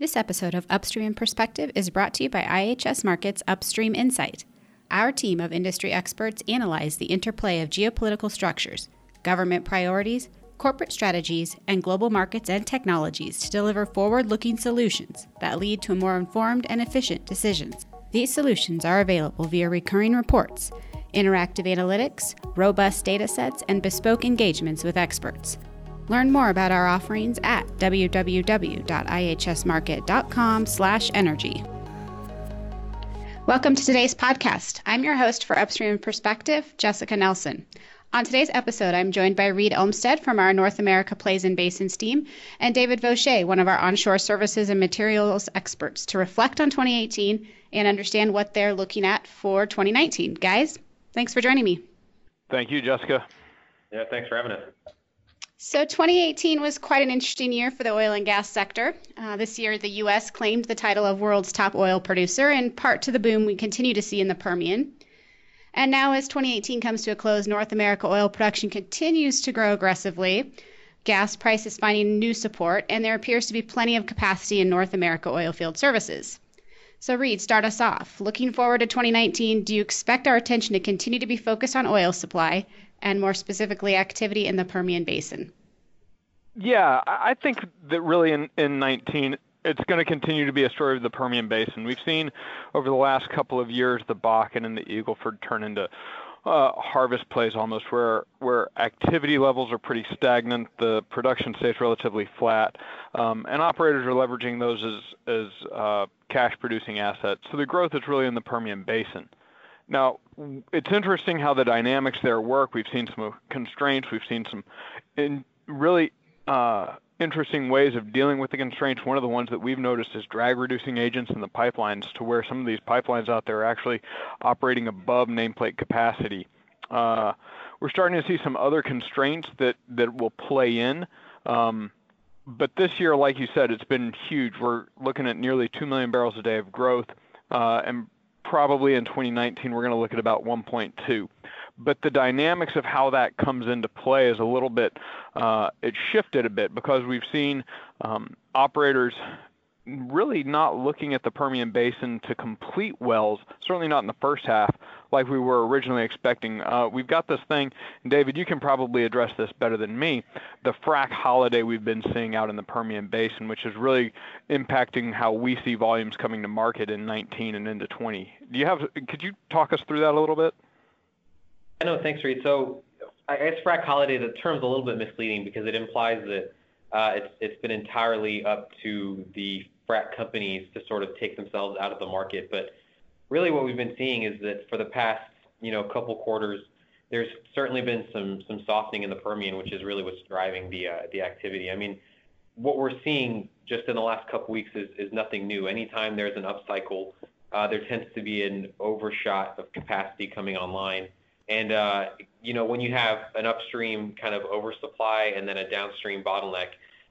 This episode of Upstream Perspective is brought to you by IHS Markit's Upstream Insight. Our team of industry experts analyze the interplay of geopolitical structures, government priorities, corporate strategies, and global markets and technologies to deliver forward looking solutions that lead to more informed and efficient decisions. These solutions are available via recurring reports, interactive analytics, robust data sets, and bespoke engagements with experts. Learn more about our offerings at www.ihsmarkit.com/energy. Welcome to today's podcast. I'm your host for Upstream Perspective, Jessica Nelson. On today's episode, I'm joined by Reed Olmsted from our North America Plays and Basins team and David Vaucher, one of our onshore services and materials experts, to reflect on 2018 and understand what they're looking at for 2019. Guys, thanks for joining me. Thank you, Jessica. Yeah, thanks for having us. So 2018 was quite an interesting year for the oil and gas sector. Uh, this year, the U.S. claimed the title of world's top oil producer, in part to the boom we continue to see in the Permian. And now, as 2018 comes to a close, North America oil production continues to grow aggressively. Gas prices finding new support, and there appears to be plenty of capacity in North America oil field services. So, Reed, start us off. Looking forward to 2019, do you expect our attention to continue to be focused on oil supply, and more specifically activity in the Permian Basin? Yeah, I think that really in, in 19, it's going to continue to be a story of the Permian Basin. We've seen over the last couple of years the Bakken and the Eagle Ford turn into uh, harvest plays almost, where where activity levels are pretty stagnant, the production stays relatively flat, um, and operators are leveraging those as as uh, cash producing assets. So the growth is really in the Permian Basin. Now, it's interesting how the dynamics there work. We've seen some constraints. We've seen some in really uh, interesting ways of dealing with the constraints. One of the ones that we've noticed is drag reducing agents in the pipelines, to where some of these pipelines out there are actually operating above nameplate capacity. Uh, we're starting to see some other constraints that, that will play in. Um, but this year, like you said, it's been huge. We're looking at nearly 2 million barrels a day of growth, uh, and probably in 2019 we're going to look at about 1.2 but the dynamics of how that comes into play is a little bit uh, it shifted a bit because we've seen um, operators really not looking at the Permian Basin to complete wells, certainly not in the first half, like we were originally expecting. Uh, we've got this thing, David, you can probably address this better than me. The frac holiday we've been seeing out in the Permian Basin, which is really impacting how we see volumes coming to market in 19 and into 20. Do you have? Could you talk us through that a little bit? I know. Thanks, Reed. So, I guess frac holiday. The term's a little bit misleading because it implies that uh, it's it's been entirely up to the frac companies to sort of take themselves out of the market. But really what we've been seeing is that for the past, you know, couple quarters, there's certainly been some some softening in the Permian, which is really what's driving the uh, the activity. I mean, what we're seeing just in the last couple weeks is, is nothing new. Anytime there's an upcycle, uh, there tends to be an overshot of capacity coming online. And uh, you know, when you have an upstream kind of oversupply and then a downstream bottleneck,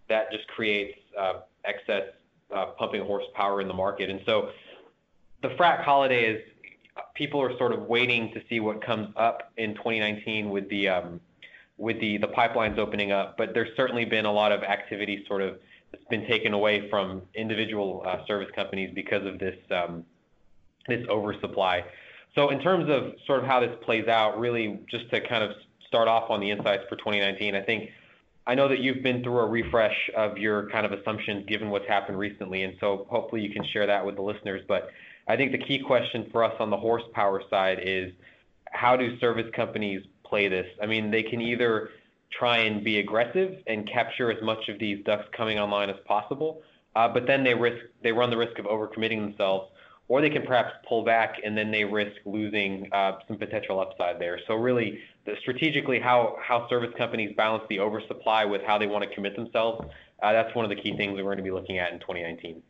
that just creates uh, excess uh, pumping horsepower in the market. And so the frac holiday is people are sort of waiting to see what comes up in 2019 with the um, with the the pipelines opening up. But there's certainly been a lot of activity sort of that's been taken away from individual uh, service companies because of this um, this oversupply. So in terms of sort of how this plays out, really just to kind of start off on the insights for 2019, I think I know that you've been through a refresh of your kind of assumptions given what's happened recently, and so hopefully you can share that with the listeners. But I think the key question for us on the horsepower side is how do service companies play this? I mean, they can either try and be aggressive and capture as much of these DUCs coming online as possible, uh, but then they risk they run the risk of overcommitting themselves, or they can perhaps pull back and then they risk losing uh, some potential upside there. So really, the, strategically, how how service companies balance the oversupply with how they want to commit themselves, uh, that's one of the key things that we're going to be looking at in 2019.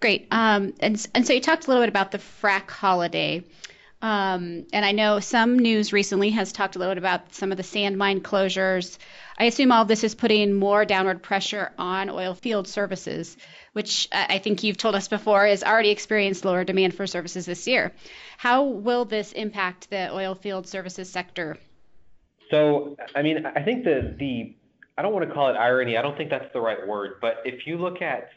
Great. Um, and and so you talked a little bit about the frac holiday. Um, and I know some news recently has talked a little bit about some of the sand mine closures. I assume all this is putting more downward pressure on oil field services which I think you've told us before is already experienced lower demand for services this year. How will this impact the oil field services sector? So, I mean, I think the the I don't want to call it irony. I don't think that's the right word. But if you look at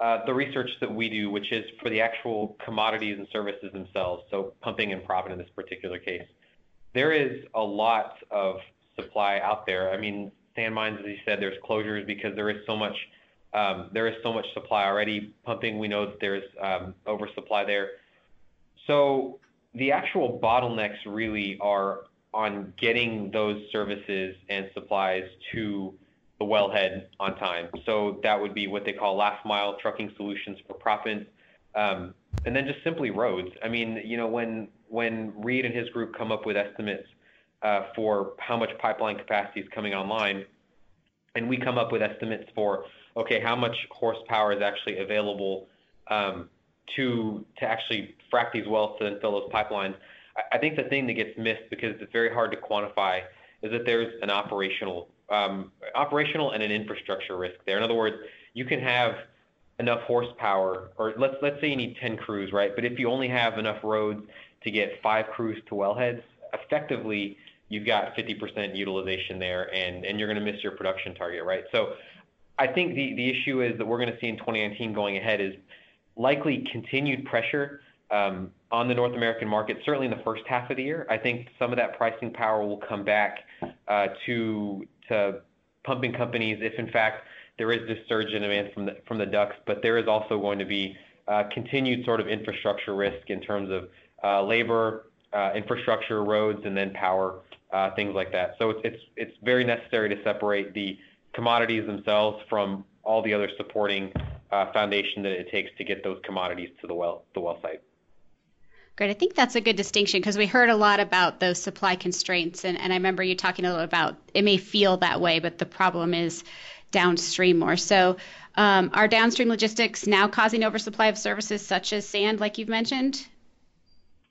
uh, the research that we do, which is for the actual commodities and services themselves, so pumping and proppant in this particular case, there is a lot of supply out there. I mean, sand mines, as you said, there's closures because there is so much um, there is so much supply already. Pumping, we know that there's um, oversupply there. So the actual bottlenecks really are on getting those services and supplies to the wellhead on time. So that would be what they call last mile trucking solutions for proppant, um, and then just simply roads. I mean, you know, when when Reed and his group come up with estimates uh, for how much pipeline capacity is coming online, and we come up with estimates for okay, how much horsepower is actually available um, to to actually frack these wells to fill those pipelines. I, I think the thing that gets missed because it's very hard to quantify is that there's an operational um, operational and an infrastructure risk there. In other words, you can have enough horsepower, or let's let's say you need 10 crews, right? But if you only have enough roads to get five crews to wellheads, effectively you've got 50% utilization there, and and you're going to miss your production target, right? So I think the the issue is that we're going to see in 2019 going ahead is likely continued pressure on the North American market, certainly in the first half of the year. I think some of that pricing power will come back uh, to pumping companies if, in fact, there is this surge in demand from the DUCs. But there is also going to be uh, continued sort of infrastructure risk in terms of uh, labor, infrastructure, roads, and then power, things like that. So it's very necessary to separate the commodities themselves from all the other supporting foundation that it takes to get those commodities to the well site. Great. I think that's a good distinction because we heard a lot about those supply constraints, and, and I remember you talking a little about it may feel that way, but the problem is downstream more. So, um, are downstream logistics now causing oversupply of services such as sand, like you've mentioned?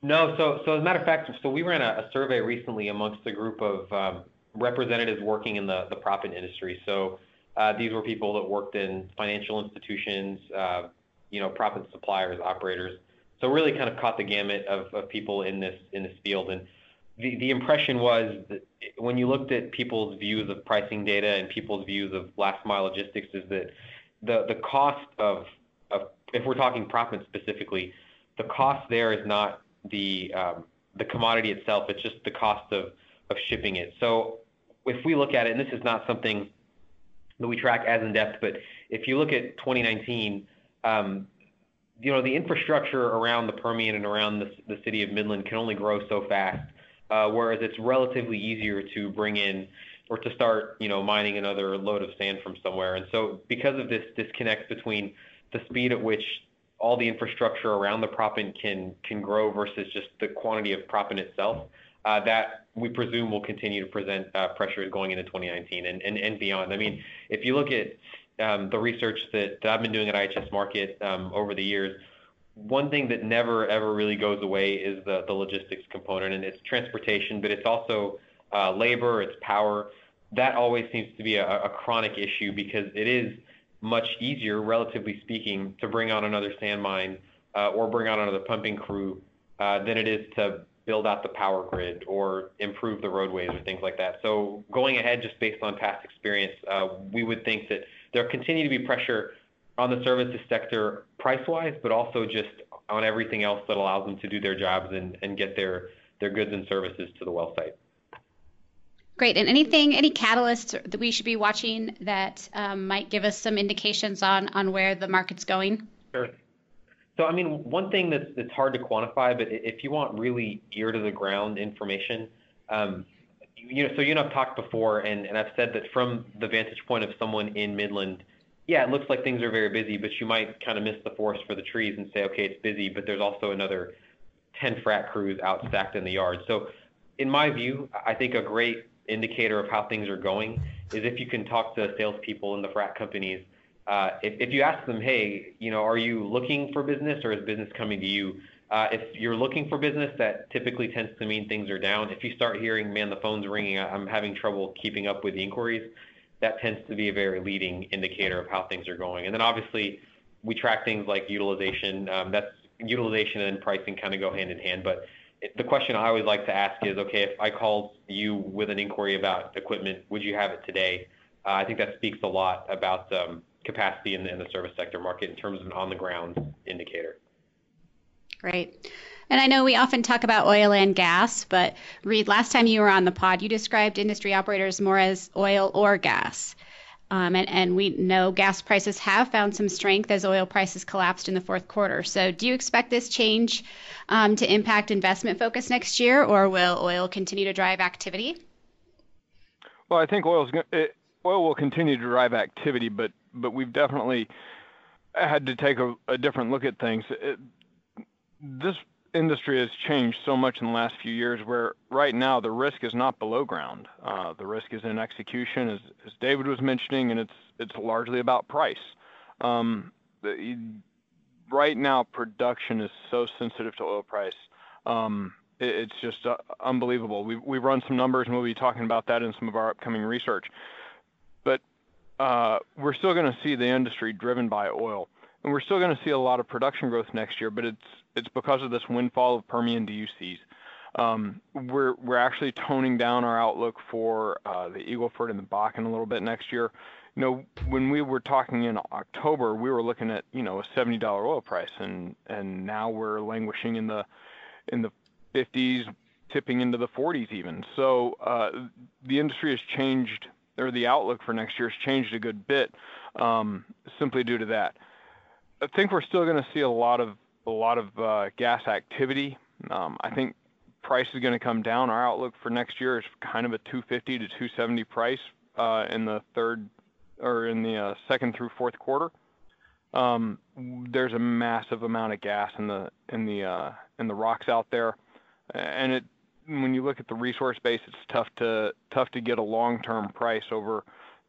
No. So, so as a matter of fact, so we ran a, a survey recently amongst a group of um, representatives working in the, the proppant industry. So uh, these were people that worked in financial institutions, uh, you know, proppant suppliers, operators. So really kind of caught the gamut of, of people in this in this field. And the, the impression was that when you looked at people's views of pricing data and people's views of last mile logistics is that the, the cost of, of if we're talking proppant specifically, the cost there is not the um, the commodity itself. It's just the cost of of shipping it. So if we look at it, and this is not something that we track as in depth, but if you look at 2019, um, you know, the infrastructure around the Permian and around the, the city of Midland can only grow so fast, uh, whereas it's relatively easier to bring in or to start, you know, mining another load of sand from somewhere. And so because of this disconnect between the speed at which all the infrastructure around the proppant can can grow versus just the quantity of proppant itself, uh, that we presume will continue to present uh, pressures going into 2019 and, and, and beyond. I mean, if you look at um, the research that, that I've been doing at IHS Markit um, over the years, one thing that never ever really goes away is the, the logistics component, and it's transportation, but it's also uh, labor, it's power. That always seems to be a, a chronic issue because it is much easier, relatively speaking, to bring on another sand mine uh, or bring on another pumping crew uh, than it is to build out the power grid or improve the roadways or things like that. So going ahead, just based on past experience, uh, we would think that there continue to be pressure on the services sector price-wise, but also just on everything else that allows them to do their jobs and, and get their, their goods and services to the well site. Great. And anything, any catalysts that we should be watching that um, might give us some indications on on where the market's going? Sure. So, I mean, one thing that's, that's hard to quantify, but if you want really ear to the ground information, um, you know, so you and I've talked before, and, and I've said that from the vantage point of someone in Midland, yeah, it looks like things are very busy, but you might kind of miss the forest for the trees and say, okay, it's busy, but there's also another 10 frac crews out stacked in the yard. So, in my view, I think a great indicator of how things are going is if you can talk to salespeople in the frac companies uh, if, if you ask them, hey, you know, are you looking for business or is business coming to you? Uh, if you're looking for business, that typically tends to mean things are down. If you start hearing, man, the phone's ringing, I'm having trouble keeping up with the inquiries, that tends to be a very leading indicator of how things are going. And then obviously, we track things like utilization. Um, that's utilization and pricing kind of go hand in hand. But it, the question I always like to ask is, okay, if I called you with an inquiry about equipment, would you have it today? Uh, I think that speaks a lot about um, capacity in the service sector market in terms of an on-the-ground indicator. Great. And I know we often talk about oil and gas, but Reed, last time you were on the pod, you described industry operators more as oil or gas. Um, and, and we know gas prices have found some strength as oil prices collapsed in the fourth quarter. So, do you expect this change um, to impact investment focus next year, or will oil continue to drive activity? Well, I think oil's it, oil will continue to drive activity, but but we've definitely had to take a, a different look at things. It, this industry has changed so much in the last few years where right now the risk is not below ground. Uh, the risk is in execution, as, as David was mentioning, and it's it's largely about price. Um, the, right now, production is so sensitive to oil price. Um, it, it's just uh, unbelievable. We've, we've run some numbers, and we'll be talking about that in some of our upcoming research. But uh, we're still going to see the industry driven by oil and we're still going to see a lot of production growth next year, but it's it's because of this windfall of Permian DUCs. Um, we're we're actually toning down our outlook for uh, the Eagle Ford and the Bakken a little bit next year. You know, when we were talking in October, we were looking at you know a seventy dollar oil price, and and now we're languishing in the in the 50s, tipping into the 40s even. So uh, the industry has changed, or the outlook for next year has changed a good bit, um, simply due to that. I think we're still going to see a lot of a lot of uh, gas activity. Um, I think price is going to come down. Our outlook for next year is kind of a 250 to 270 price uh, in the third or in the uh, second through fourth quarter. Um, there's a massive amount of gas in the in the uh, in the rocks out there, and it when you look at the resource base, it's tough to tough to get a long-term price over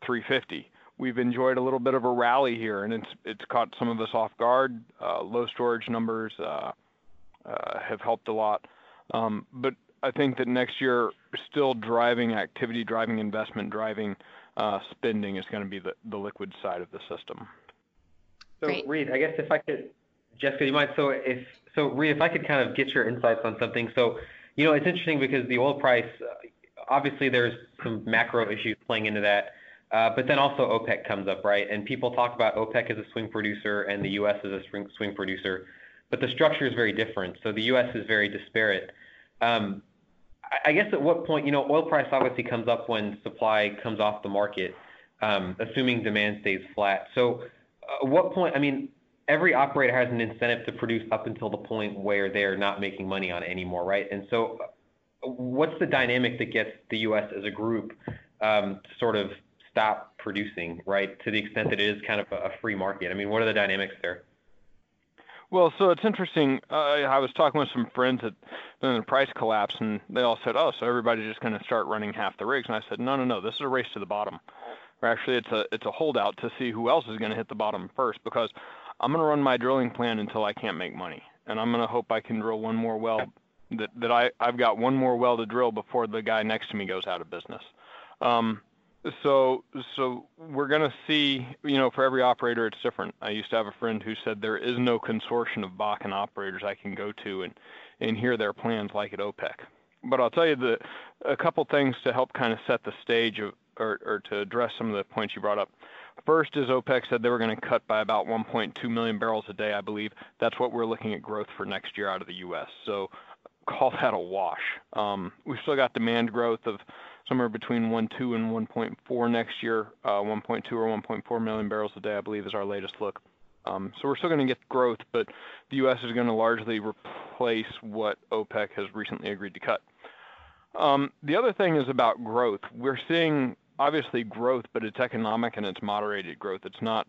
350 we've enjoyed a little bit of a rally here, and it's it's caught some of us off guard. Uh, low storage numbers uh, uh, have helped a lot, um, but I think that next year, still driving activity, driving investment, driving uh, spending is going to be the, the liquid side of the system. So, Great. Reed, I guess if I could, Jessica, do you mind? So, if so, Reed, if I could kind of get your insights on something. So, you know, it's interesting because the oil price, uh, obviously, there's some macro issues playing into that. Uh, but then also OPEC comes up, right? And people talk about OPEC as a swing producer and the U.S. as a swing, swing producer, but the structure is very different. So the U.S. is very disparate. Um, I, I guess at what point, you know, oil price obviously comes up when supply comes off the market, um, assuming demand stays flat. So uh, at what point, I mean, every operator has an incentive to produce up until the point where they're not making money on it anymore, right? And so what's the dynamic that gets the U.S. as a group um, to sort of stop producing, right? To the extent that it is kind of a free market. I mean, what are the dynamics there? Well, so it's interesting. Uh, I was talking with some friends at then the price collapse, and they all said, "Oh, so everybody's just going to start running half the rigs." And I said, "No, no, no. This is a race to the bottom. Or actually, it's a it's a holdout to see who else is going to hit the bottom first. Because I'm going to run my drilling plan until I can't make money, and I'm going to hope I can drill one more well. That that I I've got one more well to drill before the guy next to me goes out of business. Um, so so we're going to see, you know, for every operator it's different. I used to have a friend who said there is no consortium of Bakken operators I can go to and and hear their plans like at OPEC. But I'll tell you the a couple things to help kind of set the stage of, or, or to address some of the points you brought up. First is OPEC said they were going to cut by about 1.2 million barrels a day, I believe. That's what we're looking at growth for next year out of the U.S. So call that a wash. Um, we've still got demand growth of somewhere between 1.2 and 1.4 next year. Uh, 1.2 or 1.4 million barrels a day, I believe, is our latest look. Um, so we're still going to get growth, but the U.S. is going to largely replace what OPEC has recently agreed to cut. Um, the other thing is about growth. We're seeing obviously growth, but it's economic and it's moderated growth. It's not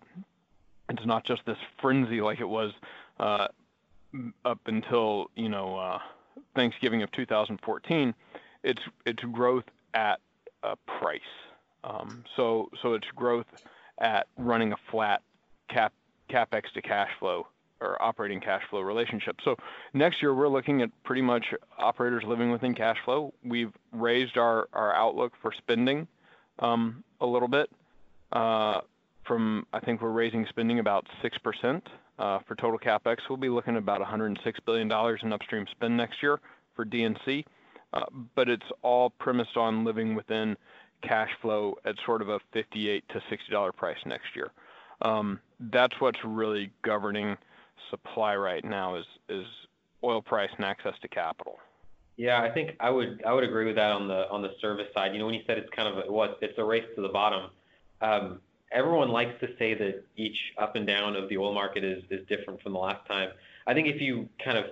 it's not just this frenzy like it was uh, up until you know uh, Thanksgiving of 2014. It's it's growth at a price. Um, so so it's growth at running a flat cap capex to cash flow or operating cash flow relationship. So next year we're looking at pretty much operators living within cash flow. We've raised our, our outlook for spending um, a little bit. Uh, from I think we're raising spending about six percent uh, for total capex. We'll be looking at about 106 billion dollars in upstream spend next year for D&C. Uh, but it's all premised on living within cash flow at sort of a 58 to 60 dollar price next year. Um, that's what's really governing supply right now is is oil price and access to capital. Yeah, I think I would I would agree with that on the on the service side. You know, when you said it's kind of a, what it's a race to the bottom. Um, everyone likes to say that each up and down of the oil market is is different from the last time. I think if you kind of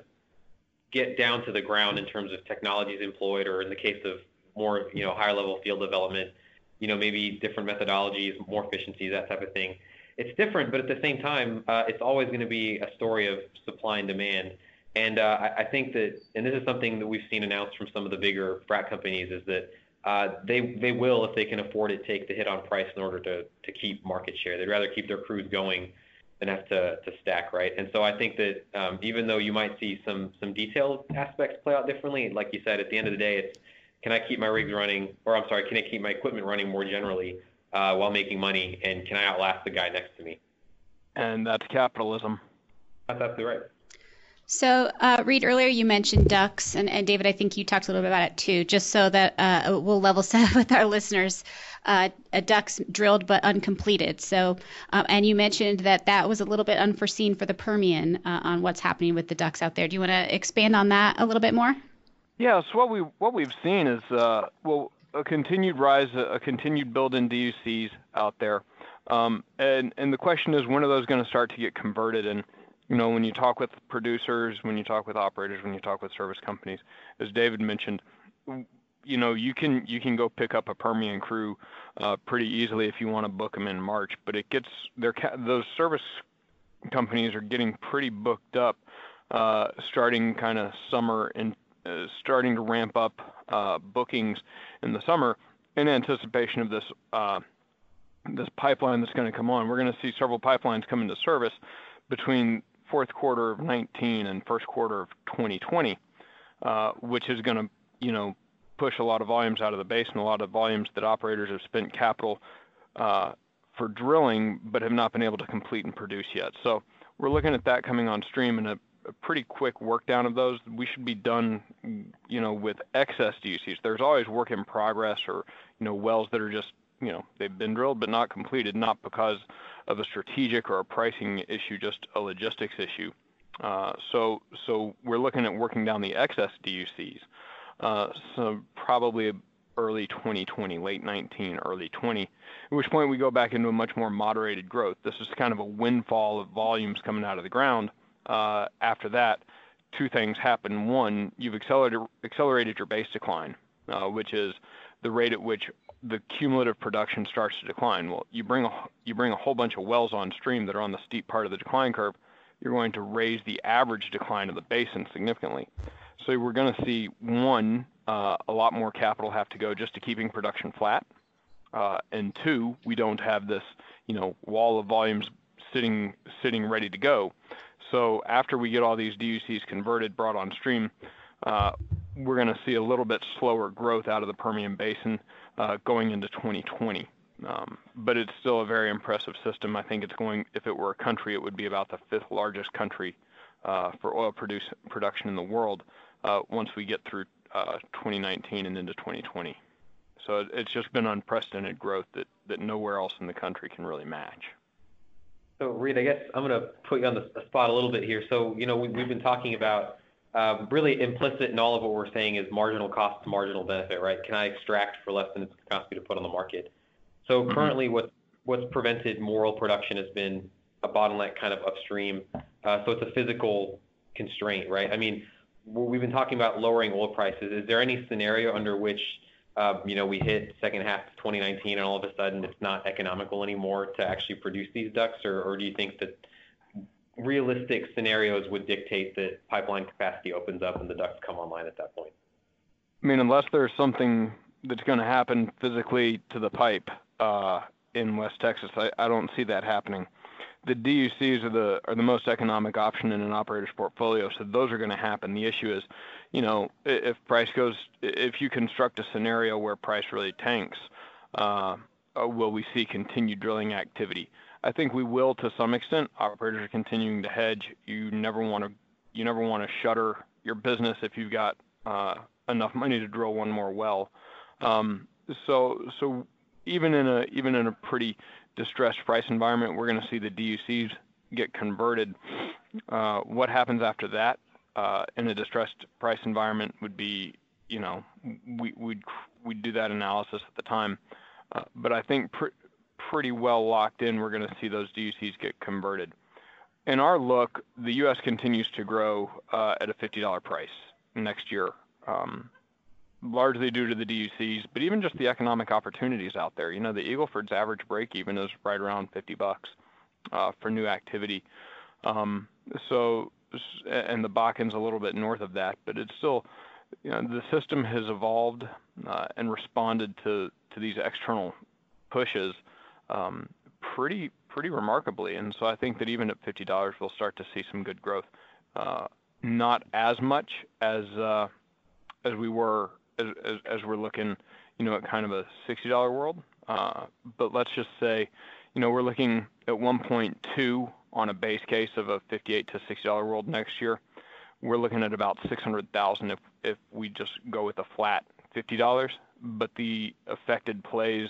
get down to the ground in terms of technologies employed, or in the case of more you know higher level field development, you know maybe different methodologies, more efficiency, that type of thing. It's different, but at the same time, uh, it's always going to be a story of supply and demand. And uh, I, I think that, and this is something that we've seen announced from some of the bigger frac companies, is that uh, they they will, if they can afford it, take the hit on price in order to to keep market share. They'd rather keep their crews going than have to to stack, right? And so I think that um, even though you might see some some detailed aspects play out differently, like you said, at the end of the day, it's can I keep my rigs running, or I'm sorry, can I keep my equipment running more generally uh, while making money, and can I outlast the guy next to me? And that's capitalism. That's absolutely right. So, uh, Reed, earlier you mentioned DUCs, and, and, David, I think you talked a little bit about it too, just so that uh, we'll level set with our listeners. Uh, DUCs drilled but uncompleted. So, um, and you mentioned that that was a little bit unforeseen for the Permian uh, on what's happening with the DUCs out there. Do you want to expand on that a little bit more? Yeah. So what we what we've seen is uh, well a continued rise, a continued build in DUCs out there, um, and and the question is when are those going to start to get converted and you know, when you talk with producers, when you talk with operators, when you talk with service companies, as David mentioned, you know, you can you can go pick up a Permian crew uh, pretty easily if you want to book them in March, but it gets their those service companies are getting pretty booked up, uh, starting kind of summer and uh, starting to ramp up uh, bookings in the summer in anticipation of this uh, this pipeline that's going to come on. We're going to see several pipelines come into service between fourth quarter of 19 and first quarter of 2020, uh, which is going to, you know, push a lot of volumes out of the basin, a lot of volumes that operators have spent capital uh, for drilling but have not been able to complete and produce yet. So we're looking at that coming on stream and a, a pretty quick work down of those. We should be done, you know, with excess DUCs. There's always work in progress or, you know, wells that are just, you know, they've been drilled but not completed, not because of a strategic or a pricing issue, just a logistics issue. Uh, so, so we're looking at working down the excess DUCs. Uh, so probably early 2020, late 19, early 20, at which point we go back into a much more moderated growth. This is kind of a windfall of volumes coming out of the ground. Uh, after that, two things happen. One, you've accelerated, accelerated your base decline, uh, which is the rate at which the cumulative production starts to decline. Well, you bring a you bring a whole bunch of wells on stream that are on the steep part of the decline curve, you're going to raise the average decline of the basin significantly. So we're going to see one uh, a lot more capital have to go just to keeping production flat, uh, and two, we don't have this you know wall of volumes sitting sitting ready to go. So after we get all these DUCs converted, brought on stream, uh, we're going to see a little bit slower growth out of the Permian Basin uh, going into 2020. Um, but it's still a very impressive system. I think it's going, if it were a country, it would be about the fifth largest country uh, for oil produce, production in the world uh, once we get through uh, 2019 and into 2020. So it's just been unprecedented growth that, that nowhere else in the country can really match. So, Reed, I guess I'm going to put you on the spot a little bit here. So, you know, we, we've been talking about um, really implicit in all of what we're saying is marginal cost to marginal benefit, right? Can I extract for less than it's going to cost me to put on the market? So mm-hmm. currently, what's what's prevented moral production has been a bottleneck kind of upstream. Uh, so it's a physical constraint, right? I mean, we've been talking about lowering oil prices. Is there any scenario under which uh, you know we hit second half of 2019 and all of a sudden it's not economical anymore to actually produce these DUCs, or, or do you think that realistic scenarios would dictate that pipeline capacity opens up and the DUCs come online at that point? I mean, unless there's something that's going to happen physically to the pipe uh, in West Texas, I, I don't see that happening. The DUCs are the are the most economic option in an operator's portfolio, so those are going to happen. The issue is, you know, if price goes, if you construct a scenario where price really tanks, uh, uh will we see continued drilling activity? I think we will to some extent. Operators are continuing to hedge. You never want to you never want to shutter your business if you've got uh, enough money to drill one more well. Um, so so even in a even in a pretty distressed price environment, we're going to see the DUCs get converted. Uh, what happens after that uh, in a distressed price environment would be, you know, we, we'd we'd do that analysis at the time. Uh, but I think pr- pretty well locked in, we're going to see those DUCs get converted. In our look, the U.S. continues to grow uh, at a $50 price next year, um, largely due to the DUCs, but even just the economic opportunities out there. You know, the Eagle Ford's average break even is right around 50 bucks uh, for new activity. Um, so, and the Bakken's a little bit north of that, but it's still, you know, the system has evolved uh, and responded to to these external pushes um, pretty pretty remarkably. And so I think that even at fifty dollars, we'll start to see some good growth. Uh, not as much as uh, as we were as, as, as, we're looking, you know, at kind of a sixty dollar world. Uh, but let's just say, you know, we're looking at 1.2 on a base case of a 58 to 60 dollar world next year. We're looking at about 600,000 if if we just go with a flat $50. But the affected plays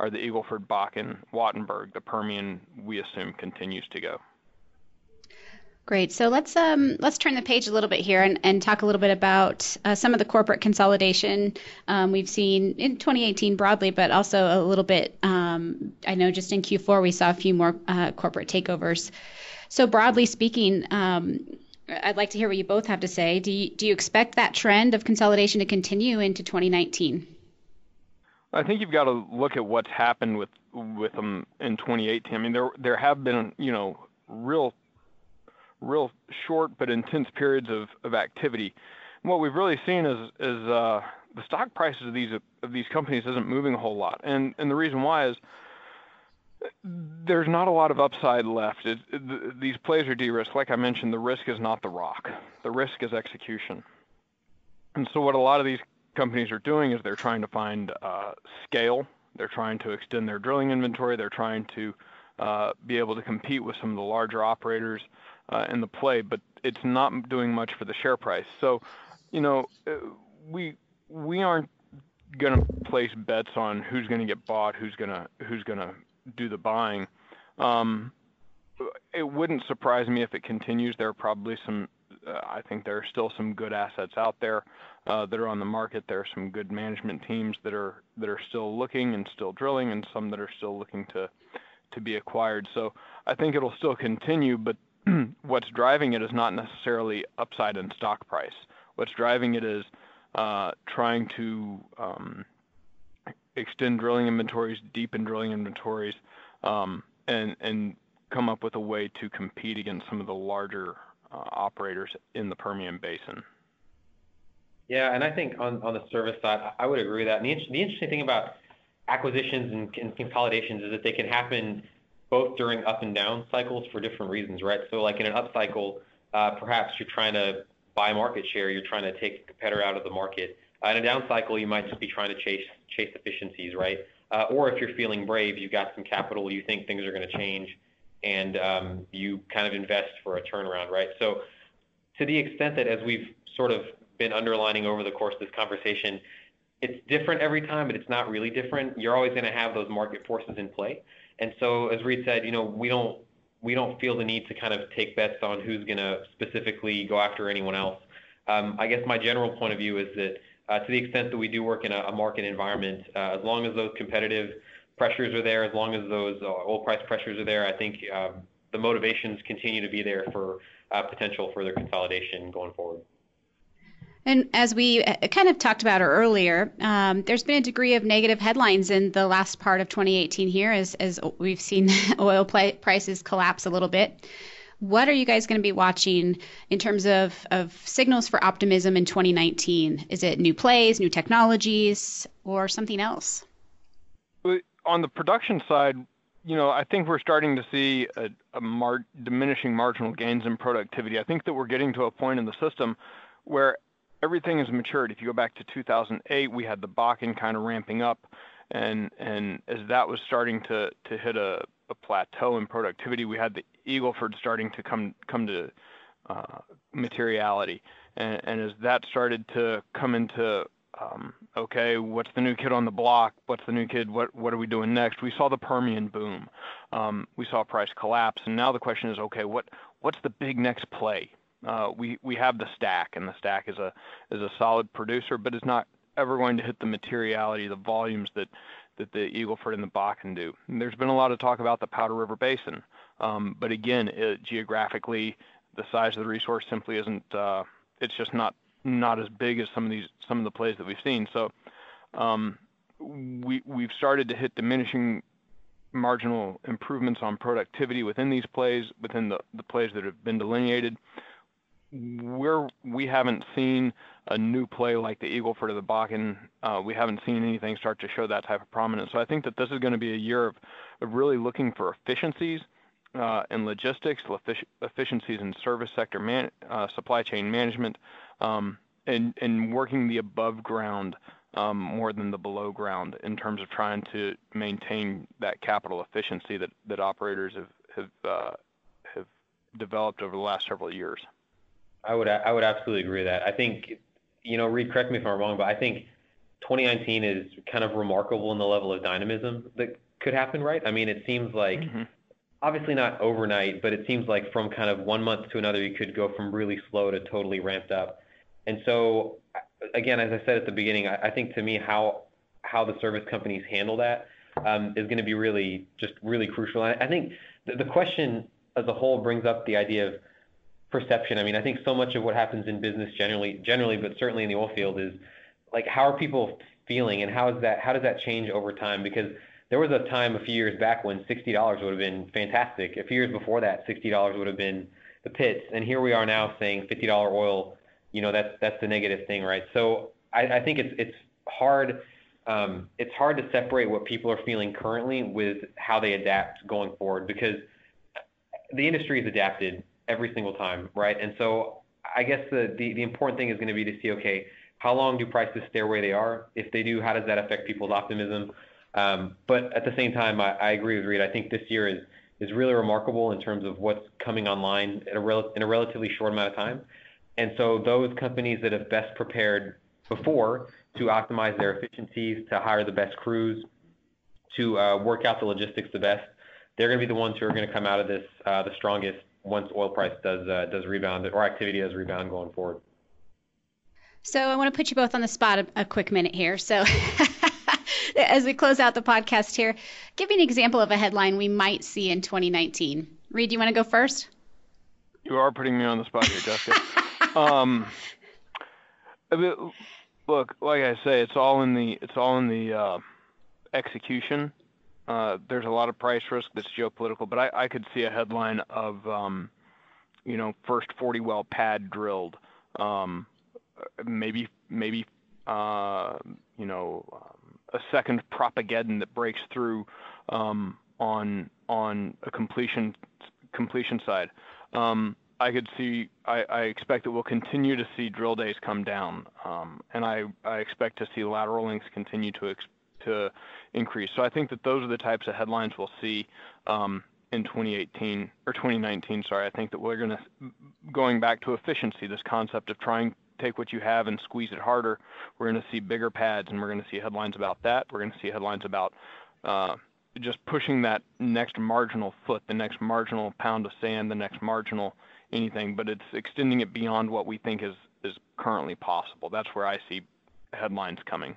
are the Eagle Ford, Bakken, Wattenberg. The Permian, we assume, continues to go. Great. So let's um, let's turn the page a little bit here and, and talk a little bit about uh, some of the corporate consolidation um, we've seen in 2018 broadly, but also a little bit. Um, I know just in Q4 we saw a few more uh, corporate takeovers. So broadly speaking, um, I'd like to hear what you both have to say. Do you, do you expect that trend of consolidation to continue into 2019? I think you've got to look at what's happened with with them in 2018. I mean, there there have been you know real real short but intense periods of, of activity. And what we've really seen is is uh, the stock prices of these of these companies isn't moving a whole lot, and and the reason why is there's not a lot of upside left. It, it, these plays are de-risked. Like I mentioned, the risk is not the rock. The risk is execution. And so what a lot of these companies are doing is they're trying to find uh, scale. They're trying to extend their drilling inventory. They're trying to uh, be able to compete with some of the larger operators uh, in the play, but it's not doing much for the share price. So, you know, uh, we we aren't going to place bets on who's going to get bought, who's going to who's going to do the buying. Um, it wouldn't surprise me if it continues. There are probably some. I think there are still some good assets out there uh, that are on the market. There are some good management teams that are that are still looking and still drilling, and some that are still looking to to be acquired. So I think it'll still continue, but what's driving it is not necessarily upside in stock price. What's driving it is uh, trying to um, extend drilling inventories, deepen drilling inventories, um, and and come up with a way to compete against some of the larger operators in the Permian Basin. Yeah, and I think on, on the service side, I would agree with that. And the, the interesting thing about acquisitions and, and consolidations is that they can happen both during up and down cycles for different reasons, right? So like in an up cycle, uh, perhaps you're trying to buy market share, you're trying to take a competitor out of the market. Uh, in a down cycle, you might just be trying to chase chase efficiencies, right? Uh, or if you're feeling brave, you've got some capital, you think things are going to change, and um, you kind of invest for a turnaround, right? So to the extent that as we've sort of been underlining over the course of this conversation, it's different every time, but it's not really different. You're always going to have those market forces in play. And so, as Reed said, you know, we don't we don't feel the need to kind of take bets on who's going to specifically go after anyone else. Um, I guess my general point of view is that uh, to the extent that we do work in a, a market environment, uh, as long as those competitive pressures are there, as long as those uh, oil price pressures are there, I think um, the motivations continue to be there for uh, potential further consolidation going forward. And as we uh, kind of talked about earlier, um, there's been a degree of negative headlines in the last part of 2018 here as, as we've seen oil prices collapse a little bit. What are you guys going to be watching in terms of, of signals for optimism in 2019? Is it new plays, new technologies, or something else? On the production side, you know, I think we're starting to see a, a mar- diminishing marginal gains in productivity. I think that we're getting to a point in the system where everything is matured. If you go back to 2008, we had the Bakken kind of ramping up, and and as that was starting to to hit a, a plateau in productivity, we had the Eagle Ford starting to come come to uh, materiality, and, and as that started to come into um, okay, what's the new kid on the block? What's the new kid? What what are we doing next? We saw the Permian boom. Um, we saw price collapse, and now the question is, okay, what what's the big next play? Uh, we we have the stack, and the stack is a is a solid producer, but is not ever going to hit the materiality, the volumes that that the Eagle Ford and the Bakken do. And there's been a lot of talk about the Powder River Basin, um, but again, it, geographically, the size of the resource simply isn't. Uh, it's just not not as big as some of these some of the plays that we've seen. So um, we we've started to hit diminishing marginal improvements on productivity within these plays, within the, the plays that have been delineated. Where we haven't seen a new play like the Eagle Ford or the Bakken, uh, we haven't seen anything start to show that type of prominence. So I think that this is going to be a year of, of really looking for efficiencies uh, in logistics, efficiencies in service sector man, uh, supply chain management, um, and, and working the above ground um, more than the below ground in terms of trying to maintain that capital efficiency that, that operators have have, uh, have developed over the last several years. I would I would absolutely agree with that. I think you know, Reed, correct me if I'm wrong, but I think 2019 is kind of remarkable in the level of dynamism that could happen, right? I mean, it seems like mm-hmm. Obviously not overnight, but it seems like from kind of one month to another, you could go from really slow to totally ramped up. And so, again, as I said at the beginning, I, I think to me how how the service companies handle that um, is going to be really just really crucial. I, I think the, the question as a whole brings up the idea of perception. I mean, I think so much of what happens in business generally, generally, but certainly in the oil field is like how are people feeling and how is that how does that change over time? Because there was a time a few years back when sixty dollars would have been fantastic. A few years before that, sixty dollars would have been the pits, and here we are now saying fifty dollar oil. You know, that's that's the negative thing, right? So I, I think it's it's hard. Um, it's hard to separate what people are feeling currently with how they adapt going forward because the industry has adapted every single time, right? And so I guess the, the, the important thing is going to be to see, okay, how long do prices stay where they are? If they do, how does that affect people's optimism? Um, but at the same time, I, I agree with Reed. I think this year is is really remarkable in terms of what's coming online in a, rel- in a relatively short amount of time. And so those companies that have best prepared before to optimize their efficiencies, to hire the best crews, to uh, work out the logistics the best, they're going to be the ones who are going to come out of this uh, the strongest once oil price does uh, does rebound or activity does rebound going forward. So I want to put you both on the spot a, a quick minute here. So as we close out the podcast here, give me an example of a headline we might see in 2019. Reed, do you want to go first? You are putting me on the spot here, Jessica. um, look, like I say, it's all in the it's all in the uh, execution uh, there's a lot of price risk that's geopolitical, but I, I could see a headline of, um, you know, first 40 well pad drilled, um, maybe maybe uh, you know a second Propagedon that breaks through um, on on a completion completion side. Um, I could see. I, I, expect that we'll continue to see drill days come down, um, and I, I expect to see lateral lengths continue to ex- to increase. So I think that those are the types of headlines we'll see um, in 2018 or 2019. Sorry, I think that we're going to going back to efficiency. This concept of trying take what you have and squeeze it harder. We're going to see bigger pads, and we're going to see headlines about that. We're going to see headlines about uh, just pushing that next marginal foot, the next marginal pound of sand, the next marginal anything, but it's extending it beyond what we think is is currently possible. That's where I see headlines coming.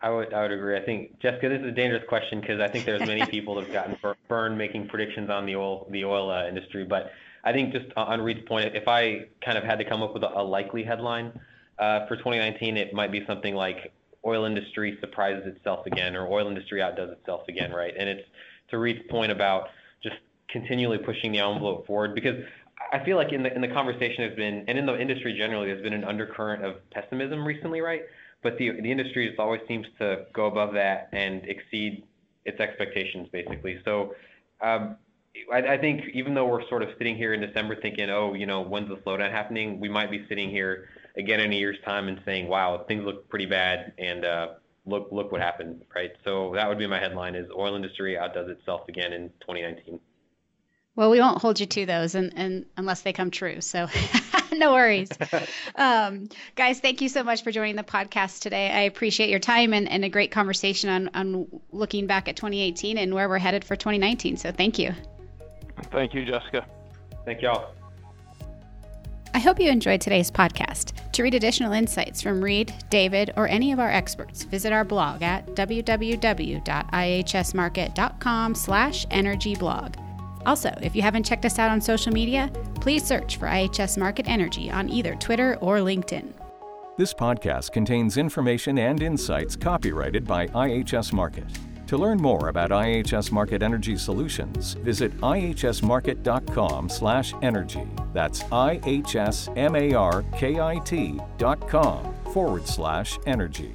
I would I would agree. I think Jessica, this is a dangerous question because I think there's many people that have gotten burned making predictions on the oil the oil uh, industry. But I think just on Reed's point, if I kind of had to come up with a, likely headline uh, for 2019, it might be something like oil industry surprises itself again, or oil industry outdoes itself again, right? And it's to Reed's point about just continually pushing the envelope forward because I feel like in the in the conversation has been, and in the industry generally, there's been an undercurrent of pessimism recently, right? but the the industry just always seems to go above that and exceed its expectations, basically. So. Um, I, I think even though we're sort of sitting here in December thinking, oh, you know, when's the slowdown happening? We might be sitting here again in a year's time and saying, wow, things look pretty bad, and uh, look look what happened, right? So that would be my headline: is oil industry outdoes itself again in 2019. Well, we won't hold you to those, and, and unless they come true. So no worries. Um, guys, thank you so much for joining the podcast today. I appreciate your time and, and a great conversation on, on looking back at 2018 and where we're headed for 2019. So thank you. Thank you, Jessica. Thank y'all. I hope you enjoyed today's podcast. To read additional insights from Reed, David, or any of our experts, visit our blog at www.ihsmarkit.com slash energyblog. Also, if you haven't checked us out on social media, please search for IHS Markit Energy on either Twitter or LinkedIn. This podcast contains information and insights copyrighted by IHS Markit. To learn more about IHS Markit Energy Solutions, visit ihsmarkit.com/energy. That's ihsmarkit.com forward slash energy.